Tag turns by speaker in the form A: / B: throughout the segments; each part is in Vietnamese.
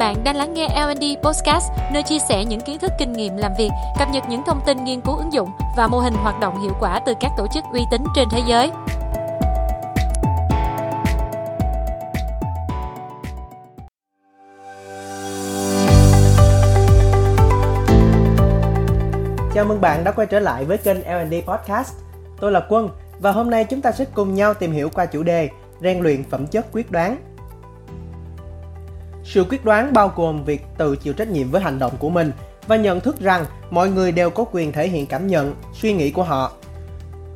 A: Bạn đang lắng nghe L&D Podcast, nơi chia sẻ những kiến thức kinh nghiệm làm việc, cập nhật những thông tin nghiên cứu ứng dụng và mô hình hoạt động hiệu quả từ các tổ chức uy tín trên thế giới.
B: Chào mừng bạn đã quay trở lại với kênh L&D Podcast. Tôi là Quân và hôm nay chúng ta sẽ cùng nhau tìm hiểu qua chủ đề rèn luyện phẩm chất quyết đoán. Sự quyết đoán bao gồm việc tự chịu trách nhiệm với hành động của mình và nhận thức rằng mọi người đều có quyền thể hiện cảm nhận, suy nghĩ của họ.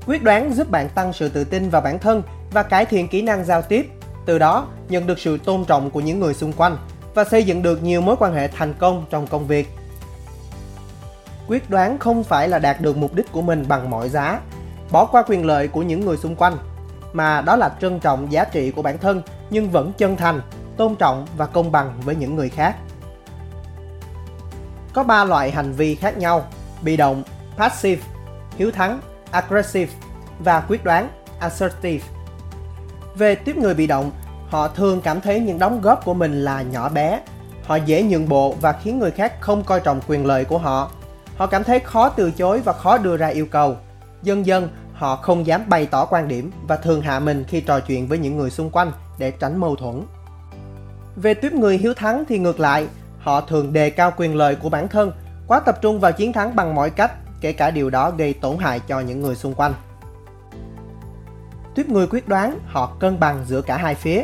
B: Quyết đoán giúp bạn tăng sự tự tin vào bản thân và cải thiện kỹ năng giao tiếp, từ đó nhận được sự tôn trọng của những người xung quanh và xây dựng được nhiều mối quan hệ thành công trong công việc. Quyết đoán không phải là đạt được mục đích của mình bằng mọi giá, bỏ qua quyền lợi của những người xung quanh, mà đó là trân trọng giá trị của bản thân nhưng vẫn chân thành tôn trọng và công bằng với những người khác. Có 3 loại hành vi khác nhau: bị động, passive, hiếu thắng, aggressive và quyết đoán, assertive. Về tiếp người bị động, họ thường cảm thấy những đóng góp của mình là nhỏ bé. Họ dễ nhượng bộ và khiến người khác không coi trọng quyền lợi của họ. Họ cảm thấy khó từ chối và khó đưa ra yêu cầu. Dần dần, họ không dám bày tỏ quan điểm và thường hạ mình khi trò chuyện với những người xung quanh để tránh mâu thuẫn. Về tuyếp người hiếu thắng thì ngược lại, họ thường đề cao quyền lợi của bản thân, quá tập trung vào chiến thắng bằng mọi cách, kể cả điều đó gây tổn hại cho những người xung quanh. Tuyếp người quyết đoán, họ cân bằng giữa cả hai phía.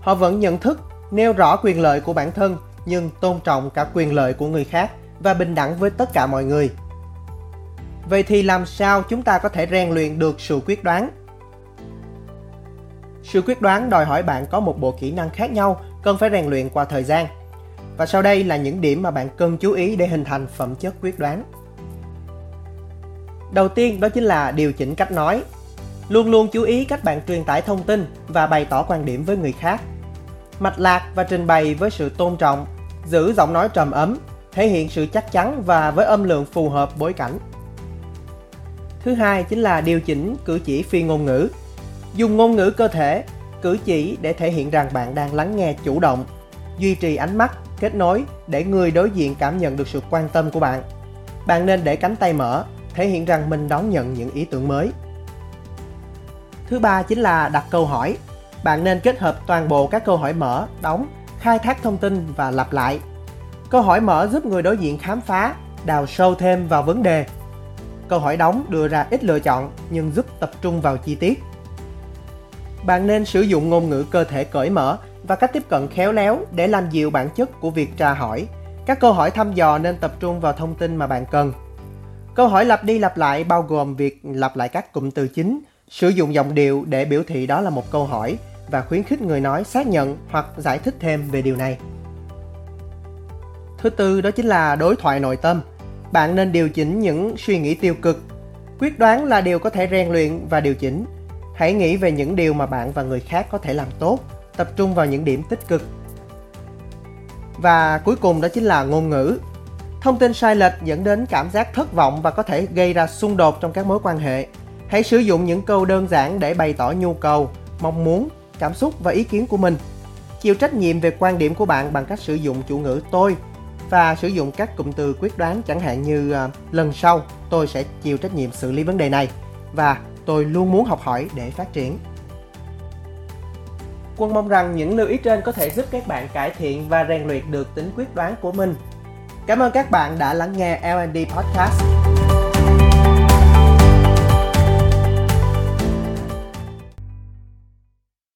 B: Họ vẫn nhận thức, nêu rõ quyền lợi của bản thân nhưng tôn trọng cả quyền lợi của người khác và bình đẳng với tất cả mọi người. Vậy thì làm sao chúng ta có thể rèn luyện được sự quyết đoán? Sự quyết đoán đòi hỏi bạn có một bộ kỹ năng khác nhau cần phải rèn luyện qua thời gian. Và sau đây là những điểm mà bạn cần chú ý để hình thành phẩm chất quyết đoán. Đầu tiên đó chính là điều chỉnh cách nói. Luôn luôn chú ý cách bạn truyền tải thông tin và bày tỏ quan điểm với người khác. Mạch lạc và trình bày với sự tôn trọng, giữ giọng nói trầm ấm, thể hiện sự chắc chắn và với âm lượng phù hợp bối cảnh. Thứ hai chính là điều chỉnh cử chỉ phi ngôn ngữ. Dùng ngôn ngữ cơ thể, cử chỉ để thể hiện rằng bạn đang lắng nghe chủ động, duy trì ánh mắt, kết nối để người đối diện cảm nhận được sự quan tâm của bạn. Bạn nên để cánh tay mở, thể hiện rằng mình đón nhận những ý tưởng mới. Thứ ba chính là đặt câu hỏi. Bạn nên kết hợp toàn bộ các câu hỏi mở, đóng, khai thác thông tin và lặp lại. Câu hỏi mở giúp người đối diện khám phá, đào sâu thêm vào vấn đề. Câu hỏi đóng đưa ra ít lựa chọn nhưng giúp tập trung vào chi tiết bạn nên sử dụng ngôn ngữ cơ thể cởi mở và cách tiếp cận khéo léo để làm dịu bản chất của việc tra hỏi. Các câu hỏi thăm dò nên tập trung vào thông tin mà bạn cần. Câu hỏi lặp đi lặp lại bao gồm việc lặp lại các cụm từ chính, sử dụng giọng điệu để biểu thị đó là một câu hỏi và khuyến khích người nói xác nhận hoặc giải thích thêm về điều này. Thứ tư đó chính là đối thoại nội tâm. Bạn nên điều chỉnh những suy nghĩ tiêu cực. Quyết đoán là điều có thể rèn luyện và điều chỉnh Hãy nghĩ về những điều mà bạn và người khác có thể làm tốt, tập trung vào những điểm tích cực. Và cuối cùng đó chính là ngôn ngữ. Thông tin sai lệch dẫn đến cảm giác thất vọng và có thể gây ra xung đột trong các mối quan hệ. Hãy sử dụng những câu đơn giản để bày tỏ nhu cầu, mong muốn, cảm xúc và ý kiến của mình. Chịu trách nhiệm về quan điểm của bạn bằng cách sử dụng chủ ngữ tôi và sử dụng các cụm từ quyết đoán chẳng hạn như à, lần sau tôi sẽ chịu trách nhiệm xử lý vấn đề này và tôi luôn muốn học hỏi để phát triển. Quân mong rằng những lưu ý trên có thể giúp các bạn cải thiện và rèn luyện được tính quyết đoán của mình. Cảm ơn các bạn đã lắng nghe L&D Podcast.